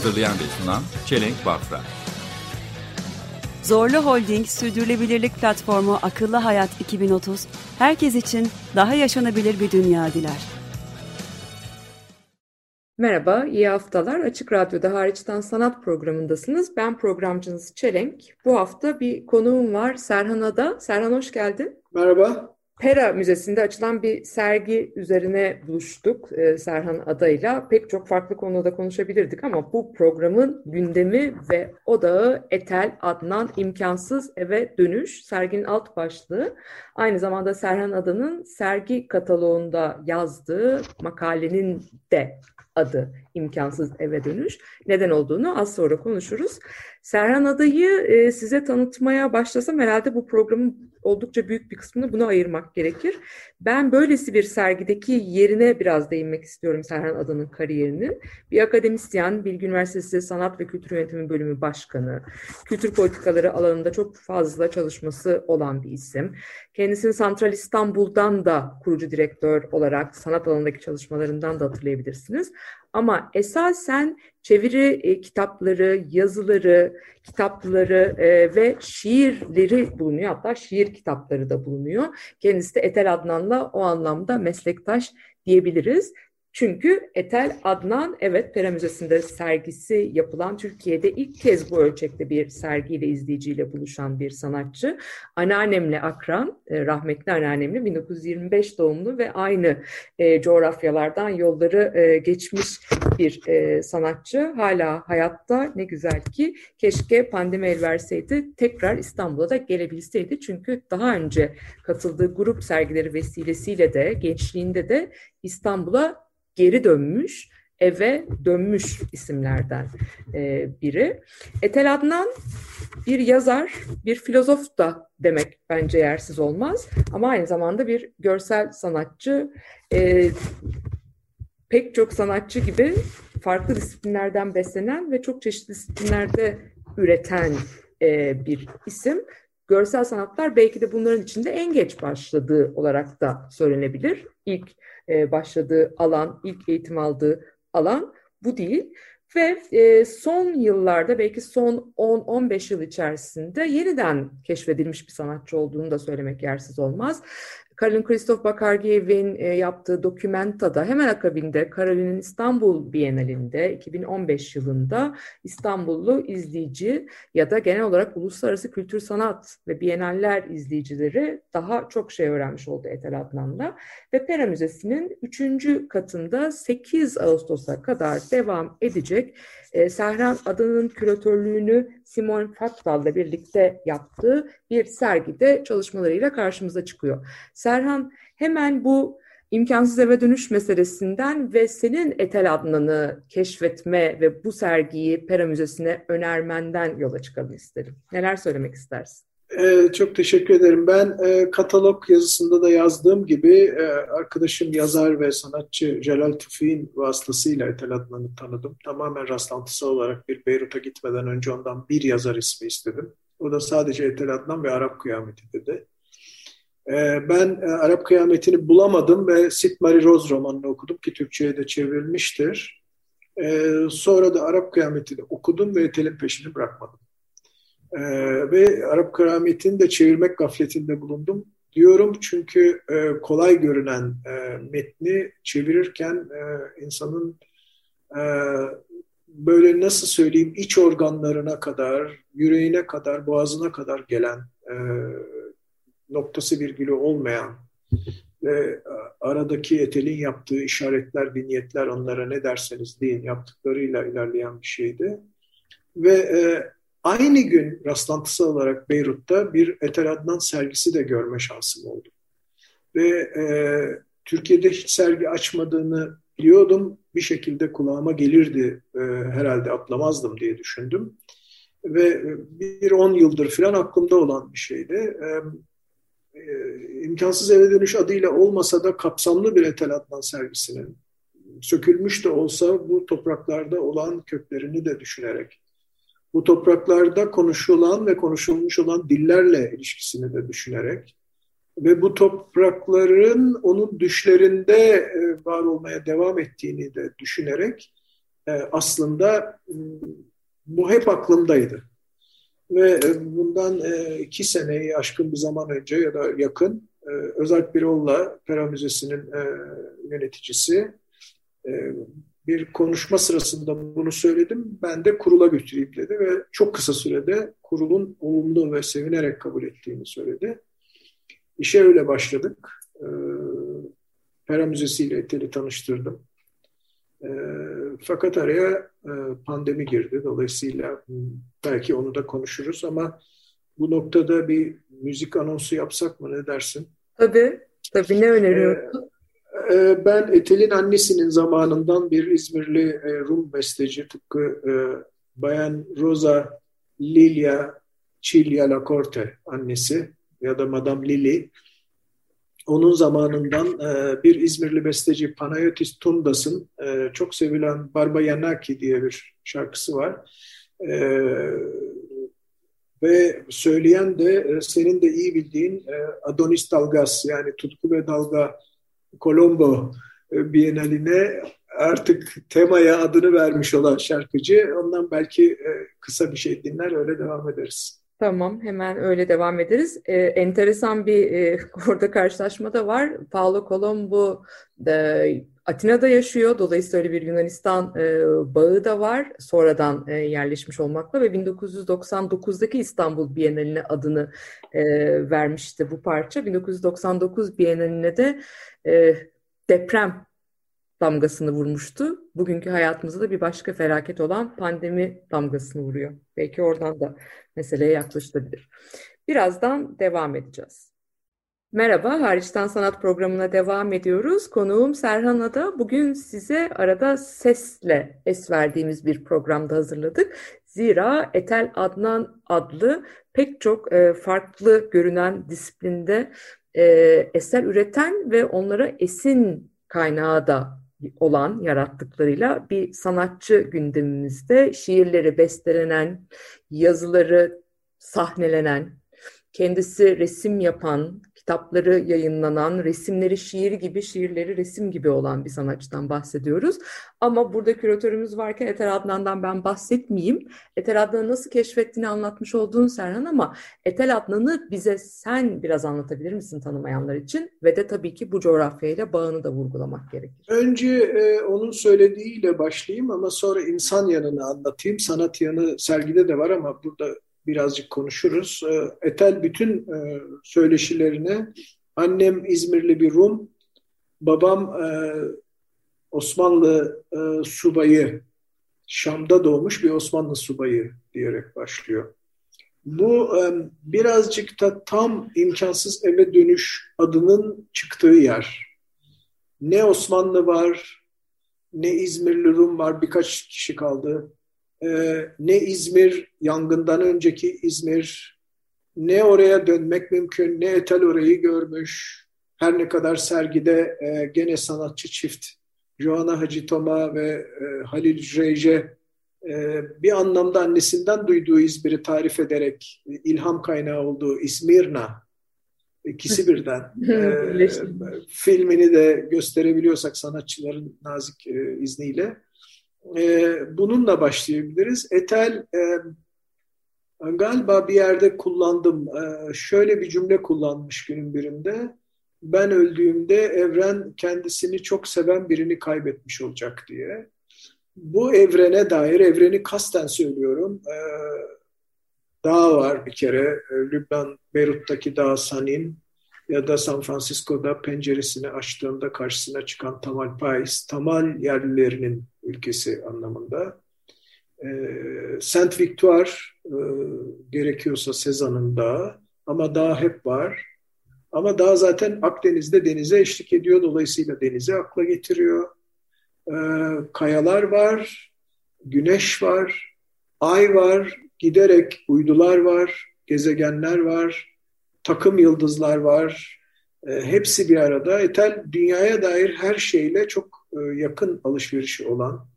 Hazırlayan ve sunan Çelenk Bafra. Zorlu Holding Sürdürülebilirlik Platformu Akıllı Hayat 2030, herkes için daha yaşanabilir bir dünya diler. Merhaba, iyi haftalar. Açık Radyo'da Hariçten Sanat programındasınız. Ben programcınız Çelenk. Bu hafta bir konuğum var Serhan Ada. Serhan hoş geldin. Merhaba. Pera Müzesi'nde açılan bir sergi üzerine buluştuk e, Serhan Ada'yla. Pek çok farklı konuda konuşabilirdik ama bu programın gündemi ve odağı Etel Adnan İmkansız Eve Dönüş serginin alt başlığı. Aynı zamanda Serhan Ada'nın sergi kataloğunda yazdığı makalenin de adı imkansız eve dönüş. Neden olduğunu az sonra konuşuruz. Serhan Adayı e, size tanıtmaya başlasam herhalde bu programın oldukça büyük bir kısmını buna ayırmak gerekir. Ben böylesi bir sergideki yerine biraz değinmek istiyorum Serhan Adan'ın kariyerinin. Bir akademisyen, Bilgi Üniversitesi Sanat ve Kültür Yönetimi Bölümü Başkanı, kültür politikaları alanında çok fazla çalışması olan bir isim. Kendisini Santral İstanbul'dan da kurucu direktör olarak sanat alanındaki çalışmalarından da hatırlayabilirsiniz. Ama esasen çeviri e, kitapları, yazıları, kitapları e, ve şiirleri bulunuyor. Hatta şiir kitapları da bulunuyor. Kendisi de Etel Adnan'la o anlamda meslektaş diyebiliriz. Çünkü Etel Adnan evet Pera Müzesi'nde sergisi yapılan Türkiye'de ilk kez bu ölçekte bir sergiyle izleyiciyle buluşan bir sanatçı. Anneannemle akran, e, rahmetli anneannemle 1925 doğumlu ve aynı e, coğrafyalardan yolları e, geçmiş bir e, sanatçı. Hala hayatta ne güzel ki keşke pandemi el verseydi tekrar İstanbul'a da gelebilseydi. Çünkü daha önce katıldığı grup sergileri vesilesiyle de gençliğinde de İstanbul'a geri dönmüş, eve dönmüş isimlerden e, biri. Etel Adnan bir yazar, bir filozof da demek bence yersiz olmaz. Ama aynı zamanda bir görsel sanatçı. E, pek çok sanatçı gibi farklı disiplinlerden beslenen ve çok çeşitli disiplinlerde üreten e, bir isim. Görsel sanatlar belki de bunların içinde en geç başladığı olarak da söylenebilir. İlk e, başladığı alan, ilk eğitim aldığı alan bu değil. Ve e, son yıllarda belki son 10-15 yıl içerisinde yeniden keşfedilmiş bir sanatçı olduğunu da söylemek yersiz olmaz. Karolin Christoph Bakargiev'in e, yaptığı dokumentada hemen akabinde Karolin'in İstanbul Bienalinde 2015 yılında İstanbullu izleyici ya da genel olarak uluslararası kültür sanat ve bienaller izleyicileri daha çok şey öğrenmiş oldu Etel Adnan'la. Ve Pera Müzesi'nin 3. katında 8 Ağustos'a kadar devam edecek e, Sehran Adan'ın küratörlüğünü Simon Fattal'la birlikte yaptığı bir sergide çalışmalarıyla karşımıza çıkıyor. Serhan hemen bu imkansız eve dönüş meselesinden ve senin Etel Adnan'ı keşfetme ve bu sergiyi Pera Müzesi'ne önermenden yola çıkalım isterim. Neler söylemek istersin? Ee, çok teşekkür ederim. Ben e, katalog yazısında da yazdığım gibi e, arkadaşım yazar ve sanatçı Celal Tüfi'nin vasıtasıyla Etel Adnan'ı tanıdım. Tamamen rastlantısal olarak bir Beyrut'a gitmeden önce ondan bir yazar ismi istedim. O da sadece Etel Adnan ve Arap Kıyameti dedi. E, ben e, Arap Kıyameti'ni bulamadım ve Sid Marie Rose romanını okudum ki Türkçe'ye de çevrilmiştir. E, sonra da Arap Kıyameti'ni okudum ve Etel'in peşini bırakmadım. E, ve Arap Kerametini de çevirmek gafletinde bulundum diyorum çünkü e, kolay görünen e, metni çevirirken e, insanın e, böyle nasıl söyleyeyim iç organlarına kadar, yüreğine kadar, boğazına kadar gelen e, noktası virgülü olmayan ve aradaki etelin yaptığı işaretler, vinyetler onlara ne derseniz deyin yaptıklarıyla ilerleyen bir şeydi. Ve e, Aynı gün rastlantısal olarak Beyrut'ta bir Etel Adnan sergisi de görme şansım oldu. Ve e, Türkiye'de hiç sergi açmadığını biliyordum. Bir şekilde kulağıma gelirdi e, herhalde atlamazdım diye düşündüm. Ve bir on yıldır falan aklımda olan bir şeydi. E, e, imkansız eve dönüş adıyla olmasa da kapsamlı bir Etel Adnan sergisinin sökülmüş de olsa bu topraklarda olan köklerini de düşünerek, bu topraklarda konuşulan ve konuşulmuş olan dillerle ilişkisini de düşünerek ve bu toprakların onun düşlerinde e, var olmaya devam ettiğini de düşünerek e, aslında bu hep aklımdaydı. Ve bundan iki seneyi aşkın bir zaman önce ya da yakın Özalp Birol'la Pera Müzesi'nin yöneticisi bir konuşma sırasında bunu söyledim. Ben de kurula götüreyim dedi ve çok kısa sürede kurulun olumlu ve sevinerek kabul ettiğini söyledi. İşe öyle başladık. Ee, Pera Müzesi ile Etel'i tanıştırdım. Ee, fakat araya e, pandemi girdi. Dolayısıyla belki onu da konuşuruz ama bu noktada bir müzik anonsu yapsak mı ne dersin? Tabii. Tabii ne öneriyorsun? Ee, ben Etel'in annesinin zamanından bir İzmirli e, Rum besteci tıpkı e, Bayan Rosa Lilia Cilia Lacorte annesi ya da Madame Lili. Onun zamanından e, bir İzmirli besteci Panayotis Tundas'ın çok sevilen Barba Yanaki diye bir şarkısı var. Ve söyleyen de senin de iyi bildiğin Adonis Dalgas yani Tutku ve Dalga Colombo e, Bienali'ne artık temaya adını vermiş olan şarkıcı. Ondan belki e, kısa bir şey dinler öyle devam ederiz. Tamam hemen öyle devam ederiz. Ee, enteresan bir e, orada karşılaşma da var. Paolo Colombo da Atina'da yaşıyor. Dolayısıyla öyle bir Yunanistan e, bağı da var. Sonradan e, yerleşmiş olmakla ve 1999'daki İstanbul Bienali'ne adını e, vermişti bu parça. 1999 Bienali'ne de e, deprem damgasını vurmuştu. Bugünkü hayatımızda da bir başka felaket olan pandemi damgasını vuruyor. Belki oradan da meseleye yaklaşılabilir. Birazdan devam edeceğiz. Merhaba, Hariçten Sanat programına devam ediyoruz. Konuğum Serhan Ada. Bugün size arada sesle es verdiğimiz bir programda hazırladık. Zira Etel Adnan adlı pek çok e, farklı görünen disiplinde e, eser üreten ve onlara esin kaynağı da olan yarattıklarıyla bir sanatçı gündemimizde şiirleri bestelenen, yazıları sahnelenen, kendisi resim yapan, kitapları yayınlanan, resimleri şiir gibi, şiirleri resim gibi olan bir sanatçıdan bahsediyoruz. Ama burada küratörümüz varken Eter Adnan'dan ben bahsetmeyeyim. Eter Adnan'ı nasıl keşfettiğini anlatmış olduğun Serhan ama Eter Adnan'ı bize sen biraz anlatabilir misin tanımayanlar için? Ve de tabii ki bu coğrafyayla bağını da vurgulamak gerekir. Önce e, onun söylediğiyle başlayayım ama sonra insan yanını anlatayım. Sanat yanı sergide de var ama burada birazcık konuşuruz. Ee, Etel bütün e, söyleşilerine annem İzmirli bir Rum, babam e, Osmanlı e, subayı, Şam'da doğmuş bir Osmanlı subayı diyerek başlıyor. Bu birazcık da tam imkansız eve dönüş adının çıktığı yer. Ne Osmanlı var, ne İzmirli Rum var, birkaç kişi kaldı e, ne İzmir, yangından önceki İzmir, ne oraya dönmek mümkün, ne Etel orayı görmüş. Her ne kadar sergide e, gene sanatçı çift Joana Hacitoma ve e, Halil Jreyce e, bir anlamda annesinden duyduğu İzmir'i tarif ederek e, ilham kaynağı olduğu İzmirna ikisi birden e, filmini de gösterebiliyorsak sanatçıların nazik e, izniyle e, bununla başlayabiliriz. Etel e, galiba bir yerde kullandım. E, şöyle bir cümle kullanmış günün birinde. Ben öldüğümde evren kendisini çok seven birini kaybetmiş olacak diye. Bu evrene dair, evreni kasten söylüyorum. E, dağ var bir kere. Lübnan, Beyrut'taki dağ Sanin ya da San Francisco'da penceresini açtığında karşısına çıkan Tamal Pais, Tamal yerlilerinin ülkesi anlamında. E, Saint Victoire e, gerekiyorsa Sezan'ın dağı ama dağ hep var. Ama dağ zaten Akdeniz'de denize eşlik ediyor. Dolayısıyla denize akla getiriyor. e, kayalar var, güneş var, ay var, giderek uydular var, gezegenler var, takım yıldızlar var. E, hepsi bir arada. Etel dünyaya dair her şeyle çok e, yakın alışverişi olan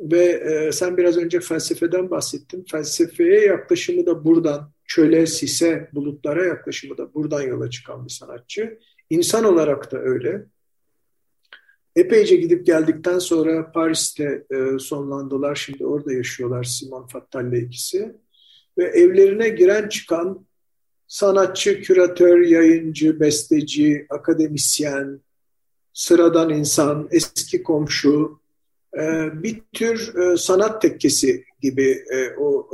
ve e, sen biraz önce felsefeden bahsettin. Felsefeye yaklaşımı da buradan, çöle, sise, bulutlara yaklaşımı da buradan yola çıkan bir sanatçı. İnsan olarak da öyle. Epeyce gidip geldikten sonra Paris'te e, sonlandılar. Şimdi orada yaşıyorlar Simon Fattal'le ikisi. Ve evlerine giren çıkan sanatçı, küratör, yayıncı, besteci, akademisyen, sıradan insan, eski komşu, e, bir tür e, sanat tekkesi gibi e, o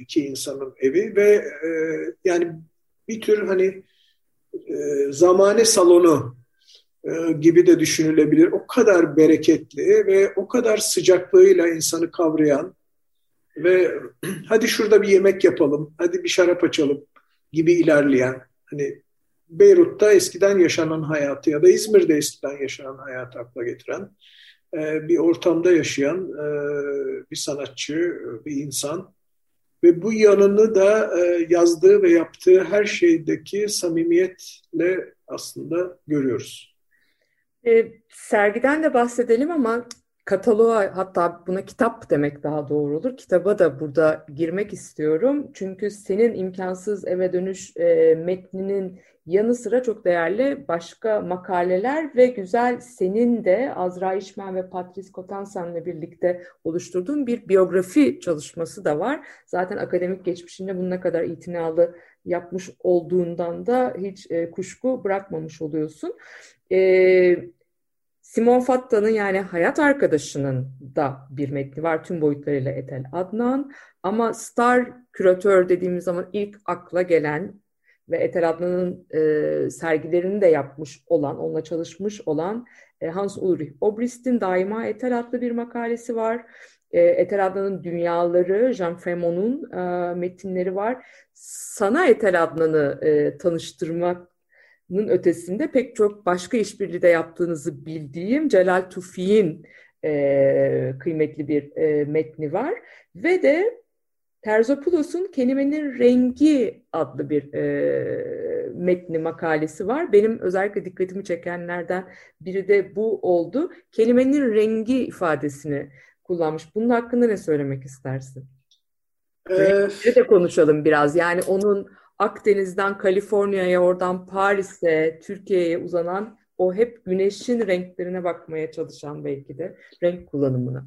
iki insanın evi ve yani bir tür hani zamane salonu gibi de düşünülebilir. O kadar bereketli ve o kadar sıcaklığıyla insanı kavrayan ve hadi şurada bir yemek yapalım, hadi bir şarap açalım gibi ilerleyen hani Beyrut'ta eskiden yaşanan hayatı ya da İzmir'de eskiden yaşanan hayatı akla getiren e, bir ortamda yaşayan e, bir sanatçı, bir insan ve bu yanını da yazdığı ve yaptığı her şeydeki samimiyetle aslında görüyoruz. E, sergiden de bahsedelim ama kataloğa hatta buna kitap demek daha doğru olur. Kitaba da burada girmek istiyorum. Çünkü senin imkansız eve dönüş e, metninin yanı sıra çok değerli başka makaleler ve güzel senin de Azra İşmen ve Patrice Kotansan'la birlikte oluşturduğun bir biyografi çalışması da var. Zaten akademik geçmişinde bunun kadar itinalı yapmış olduğundan da hiç e, kuşku bırakmamış oluyorsun. E, Simon Fatta'nın yani hayat arkadaşının da bir metni var tüm boyutlarıyla Etel Adnan. Ama star küratör dediğimiz zaman ilk akla gelen ve Etel Adnan'ın e, sergilerini de yapmış olan, onunla çalışmış olan e, Hans Ulrich Obrist'in daima Etel adlı bir makalesi var. E, Etel Adnan'ın Dünyaları, Jean Frémont'un e, metinleri var. Sana Etel Adnan'ı e, tanıştırmak ötesinde pek çok başka işbirliği de yaptığınızı bildiğim Celal Tufi'nin e, kıymetli bir e, metni var. Ve de Terzopoulos'un Kelimenin Rengi adlı bir e, metni makalesi var. Benim özellikle dikkatimi çekenlerden biri de bu oldu. Kelimenin rengi ifadesini kullanmış. Bunun hakkında ne söylemek istersin? Ee, de konuşalım biraz. Yani onun Akdeniz'den Kaliforniya'ya, oradan Paris'e, Türkiye'ye uzanan o hep güneşin renklerine bakmaya çalışan belki de renk kullanımına.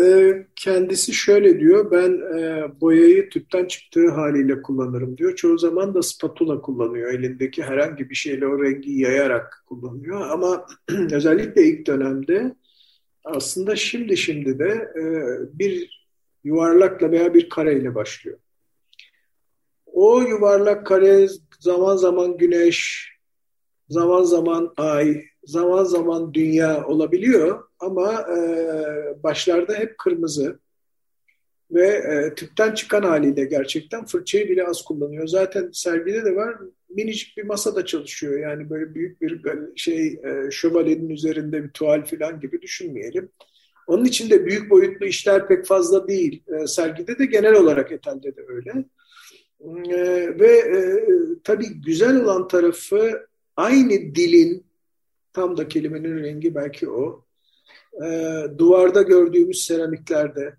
Ee, kendisi şöyle diyor, ben e, boyayı tüpten çıktığı haliyle kullanırım diyor. Çoğu zaman da spatula kullanıyor. Elindeki herhangi bir şeyle o rengi yayarak kullanıyor. Ama özellikle ilk dönemde aslında şimdi şimdi de e, bir yuvarlakla veya bir kareyle başlıyor. O yuvarlak kare zaman zaman güneş, zaman zaman ay, zaman zaman dünya olabiliyor ama e, başlarda hep kırmızı ve e, tüpten çıkan haliyle gerçekten fırçayı bile az kullanıyor. Zaten sergide de var minicik bir masada çalışıyor yani böyle büyük bir şey e, şövalyenin üzerinde bir tuval falan gibi düşünmeyelim. Onun için de büyük boyutlu işler pek fazla değil. E, sergide de genel olarak Etel'de de öyle. Ee, ve e, tabii güzel olan tarafı aynı dilin tam da kelimenin rengi belki o e, duvarda gördüğümüz seramiklerde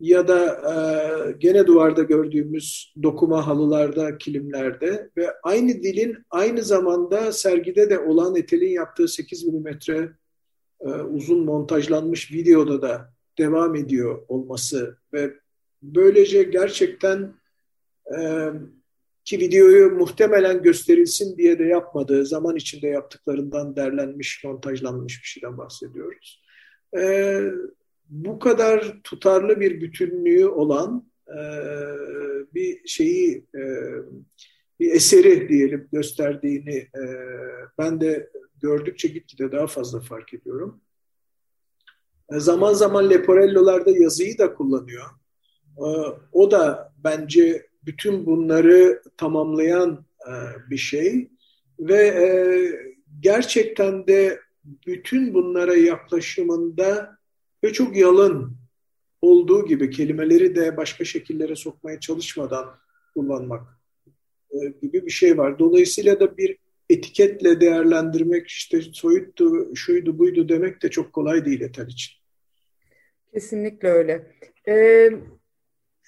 ya da e, gene duvarda gördüğümüz dokuma halılarda, kilimlerde ve aynı dilin aynı zamanda sergide de olan Etel'in yaptığı 8 milimetre e, uzun montajlanmış videoda da devam ediyor olması ve böylece gerçekten ee, ki videoyu muhtemelen gösterilsin diye de yapmadığı zaman içinde yaptıklarından derlenmiş, montajlanmış bir şeyden bahsediyoruz. Ee, bu kadar tutarlı bir bütünlüğü olan e, bir şeyi, e, bir eseri diyelim gösterdiğini e, ben de gördükçe gitgide daha fazla fark ediyorum. Zaman zaman Leporello'larda yazıyı da kullanıyor. O da bence bütün bunları tamamlayan e, bir şey ve e, gerçekten de bütün bunlara yaklaşımında ve çok yalın olduğu gibi kelimeleri de başka şekillere sokmaya çalışmadan kullanmak e, gibi bir şey var. Dolayısıyla da bir etiketle değerlendirmek işte soyuttu, şuydu, buydu demek de çok kolay değil Etel için. Kesinlikle öyle. Ee,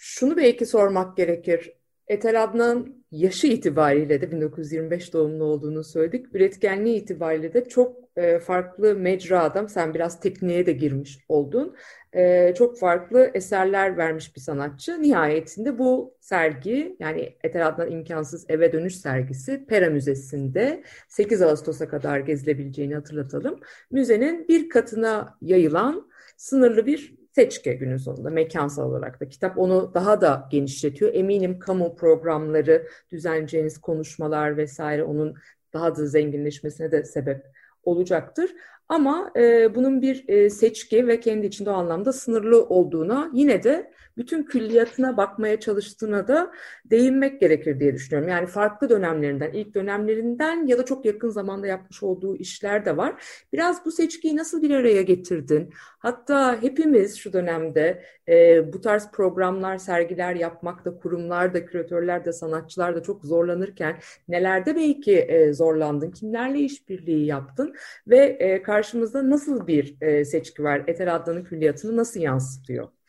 şunu belki sormak gerekir. Etel Adnan yaşı itibariyle de 1925 doğumlu olduğunu söyledik. Üretkenliği itibariyle de çok e, farklı mecrada, sen biraz tekniğe de girmiş oldun. E, çok farklı eserler vermiş bir sanatçı. Nihayetinde bu sergi yani Etel Adnan İmkansız Eve Dönüş sergisi Pera Müzesi'nde 8 Ağustos'a kadar gezilebileceğini hatırlatalım. Müzenin bir katına yayılan sınırlı bir seçke günün sonunda mekansal olarak da kitap onu daha da genişletiyor. Eminim kamu programları, düzenleyeceğiniz konuşmalar vesaire onun daha da zenginleşmesine de sebep olacaktır. Ama e, bunun bir e, seçki ve kendi içinde o anlamda sınırlı olduğuna yine de bütün külliyatına bakmaya çalıştığına da değinmek gerekir diye düşünüyorum. Yani farklı dönemlerinden, ilk dönemlerinden ya da çok yakın zamanda yapmış olduğu işler de var. Biraz bu seçkiyi nasıl bir araya getirdin? Hatta hepimiz şu dönemde e, bu tarz programlar, sergiler yapmakta, kurumlar da, küratörler de, sanatçılar da çok zorlanırken nelerde belki e, zorlandın? Kimlerle işbirliği yaptın? Ve e, karşımızda nasıl bir e, seçki var? Etel Adnan'ın külliyatını nasıl yansıtıyor?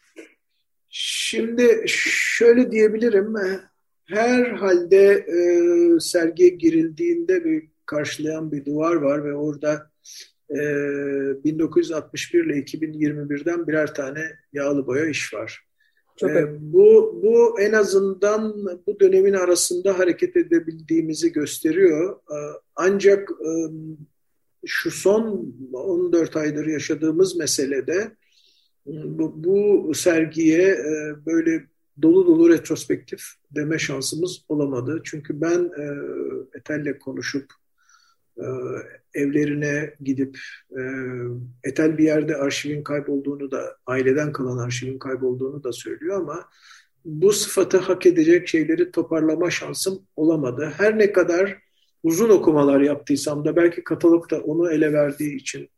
Şimdi şöyle diyebilirim. Her halde e, sergiye girildiğinde bir karşılayan bir duvar var ve orada e, 1961 ile 2021'den birer tane yağlı boya iş var. Çok e, bu, bu en azından bu dönemin arasında hareket edebildiğimizi gösteriyor. E, ancak e, şu son 14 aydır yaşadığımız meselede bu, bu sergiye e, böyle dolu dolu retrospektif deme şansımız olamadı. Çünkü ben e, Etel'le konuşup e, evlerine gidip e, Etel bir yerde arşivin kaybolduğunu da aileden kalan arşivin kaybolduğunu da söylüyor ama bu sıfatı hak edecek şeyleri toparlama şansım olamadı. Her ne kadar uzun okumalar yaptıysam da belki katalogda onu ele verdiği için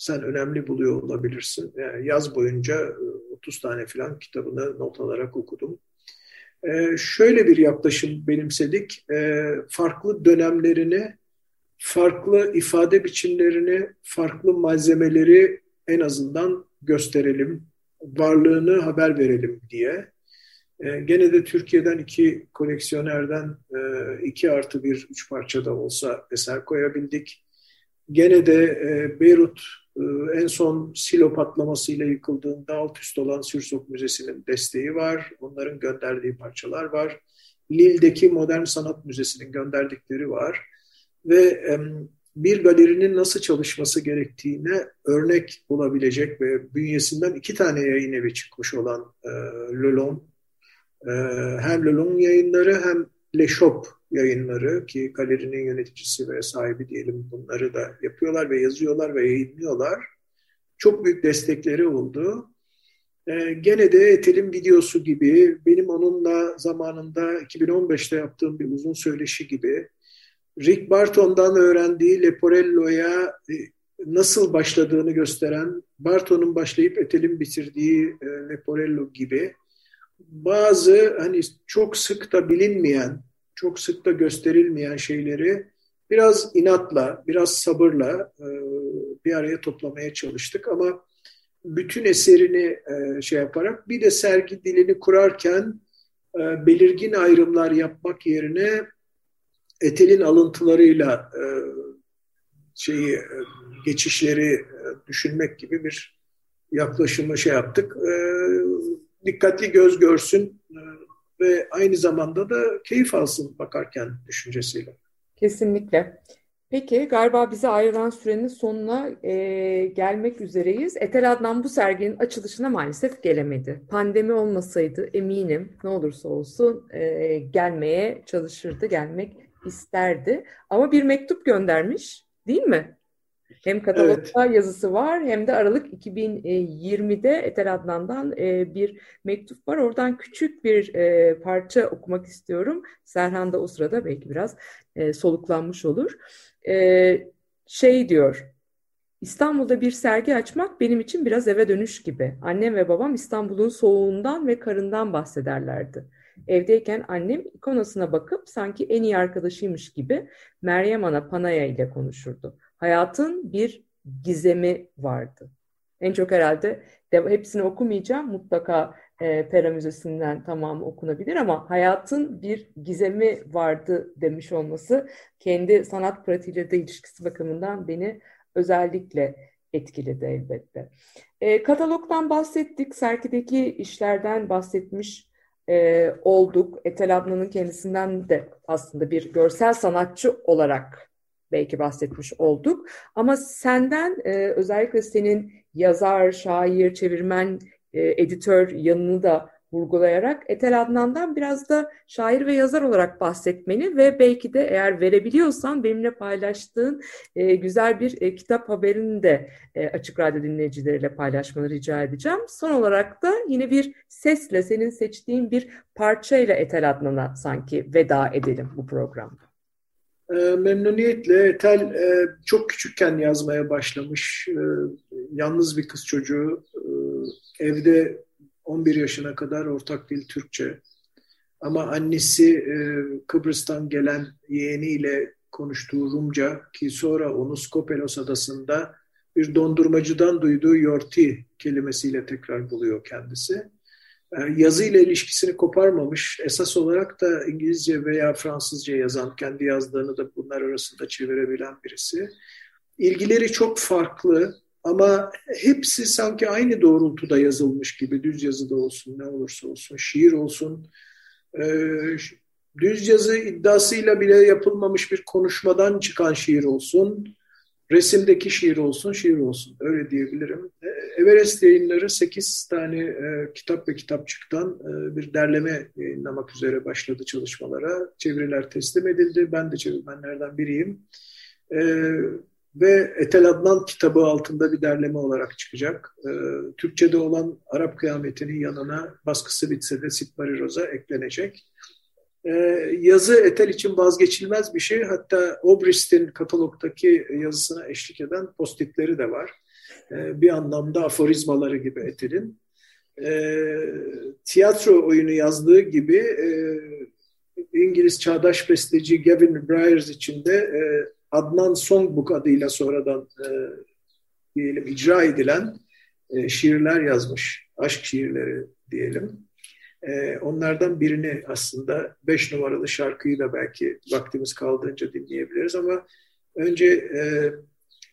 sen önemli buluyor olabilirsin. Yani yaz boyunca 30 e, tane falan kitabını not alarak okudum. Ee, şöyle bir yaklaşım benimsedik. Ee, farklı dönemlerini, farklı ifade biçimlerini, farklı malzemeleri en azından gösterelim, varlığını haber verelim diye. Ee, gene de Türkiye'den iki koleksiyonerden e, iki artı bir üç parçada olsa eser koyabildik. Gene de e, Beyrut en son silo patlamasıyla yıkıldığında alt üst olan Sürsok Müzesi'nin desteği var. Onların gönderdiği parçalar var. Lille'deki Modern Sanat Müzesi'nin gönderdikleri var. Ve bir galerinin nasıl çalışması gerektiğine örnek olabilecek ve bünyesinden iki tane yayın evi çıkmış olan e, Lelon, e, hem Lelon yayınları hem Le Shop yayınları ki galerinin yöneticisi ve sahibi diyelim bunları da yapıyorlar ve yazıyorlar ve yayınlıyorlar. Çok büyük destekleri oldu. Ee, gene de Etel'in videosu gibi benim onunla zamanında 2015'te yaptığım bir uzun söyleşi gibi Rick Barton'dan öğrendiği Leporello'ya e, nasıl başladığını gösteren Barton'un başlayıp Etel'in bitirdiği e, Leporello gibi bazı hani çok sık da bilinmeyen çok sık da gösterilmeyen şeyleri biraz inatla, biraz sabırla e, bir araya toplamaya çalıştık ama bütün eserini e, şey yaparak bir de sergi dilini kurarken e, belirgin ayrımlar yapmak yerine Etel'in alıntılarıyla e, şeyi geçişleri düşünmek gibi bir yaklaşımı şey yaptık. E, dikkatli göz görsün, ve aynı zamanda da keyif alsın bakarken düşüncesiyle. Kesinlikle. Peki galiba bize ayrılan sürenin sonuna e, gelmek üzereyiz. Etel Adnan bu serginin açılışına maalesef gelemedi. Pandemi olmasaydı eminim ne olursa olsun e, gelmeye çalışırdı, gelmek isterdi. Ama bir mektup göndermiş değil mi? Hem katalogda evet. yazısı var hem de Aralık 2020'de Etel Adnan'dan e, bir mektup var. Oradan küçük bir e, parça okumak istiyorum. Serhan da o sırada belki biraz e, soluklanmış olur. Şey diyor, İstanbul'da bir sergi açmak benim için biraz eve dönüş gibi. Annem ve babam İstanbul'un soğuğundan ve karından bahsederlerdi. Evdeyken annem ikonasına bakıp sanki en iyi arkadaşıymış gibi Meryem Ana Panaya ile konuşurdu. Hayatın bir gizemi vardı. En çok herhalde hepsini okumayacağım. Mutlaka e, Pera Müzesi'nden tamamı okunabilir ama hayatın bir gizemi vardı demiş olması kendi sanat pratiğiyle de ilişkisi bakımından beni özellikle etkiledi elbette. E, katalogdan bahsettik, sergideki işlerden bahsetmiş e, olduk. Etel Adnan'ın kendisinden de aslında bir görsel sanatçı olarak belki bahsetmiş olduk. Ama senden e, özellikle senin yazar, şair, çevirmen, e, editör yanını da vurgulayarak Etel Adnan'dan biraz da şair ve yazar olarak bahsetmeni ve belki de eğer verebiliyorsan benimle paylaştığın e, güzel bir e, kitap haberini de e, Açık Radyo dinleyicileriyle paylaşmanı rica edeceğim. Son olarak da yine bir sesle senin seçtiğin bir parçayla Etel Adnan'a sanki veda edelim bu programda. E, memnuniyetle Tel e, çok küçükken yazmaya başlamış. E, yalnız bir kız çocuğu. Evde 11 yaşına kadar ortak dil Türkçe. Ama annesi Kıbrıs'tan gelen yeğeniyle konuştuğu Rumca ki sonra onu Skopelos adasında bir dondurmacıdan duyduğu yorti kelimesiyle tekrar buluyor kendisi. E, yazı ile ilişkisini koparmamış. Esas olarak da İngilizce veya Fransızca yazan, kendi yazdığını da bunlar arasında çevirebilen birisi. İlgileri çok farklı ama hepsi sanki aynı doğrultuda yazılmış gibi. Düz yazıda olsun, ne olursa olsun, şiir olsun. E, düz yazı iddiasıyla bile yapılmamış bir konuşmadan çıkan şiir olsun resimdeki şiir olsun, şiir olsun. Öyle diyebilirim. E, Everest yayınları 8 tane e, kitap ve kitapçıktan e, bir derleme yayınlamak üzere başladı çalışmalara. Çeviriler teslim edildi. Ben de çevirmenlerden biriyim. E, ve Etel Adnan kitabı altında bir derleme olarak çıkacak. Türkçe'de olan Arap Kıyameti'nin yanına baskısı bitse de Sitmari Roza eklenecek. Ee, yazı Etel için vazgeçilmez bir şey. Hatta Obrist'in katalogdaki yazısına eşlik eden postitleri de var. Ee, bir anlamda aforizmaları gibi Etel'in. Ee, tiyatro oyunu yazdığı gibi e, İngiliz çağdaş besteci Gavin Bryars için de e, Adnan Songbook adıyla sonradan e, diyelim icra edilen şiirler yazmış. Aşk şiirleri diyelim. E, onlardan birini aslında beş numaralı şarkıyı da belki vaktimiz kaldığınca dinleyebiliriz ama önce e,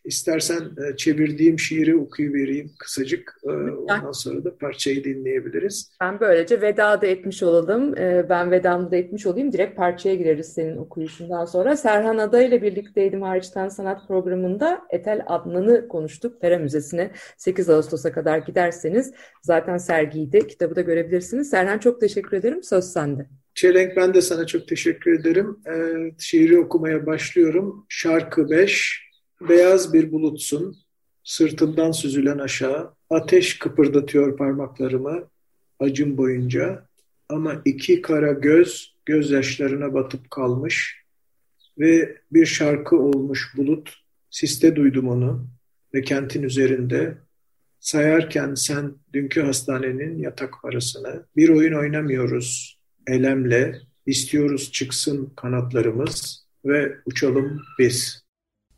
İstersen e, çevirdiğim şiiri okuyuvereyim kısacık. E, ondan sonra da parçayı dinleyebiliriz. Ben böylece veda da etmiş olalım. E, ben vedamı da etmiş olayım. Direkt parçaya gireriz senin okuyuşundan sonra. Serhan Ada ile birlikteydim hariçten sanat programında. Etel Adnan'ı konuştuk. Pera Müzesi'ne 8 Ağustos'a kadar giderseniz zaten sergiyi de kitabı da görebilirsiniz. Serhan çok teşekkür ederim. Söz sende. Çelenk ben de sana çok teşekkür ederim. Şiiri okumaya başlıyorum. Şarkı 5. Beyaz bir bulutsun, sırtımdan süzülen aşağı, ateş kıpırdatıyor parmaklarımı acım boyunca ama iki kara göz gözyaşlarına batıp kalmış ve bir şarkı olmuş bulut, siste duydum onu ve kentin üzerinde sayarken sen dünkü hastanenin yatak parasını, bir oyun oynamıyoruz elemle, istiyoruz çıksın kanatlarımız ve uçalım biz.''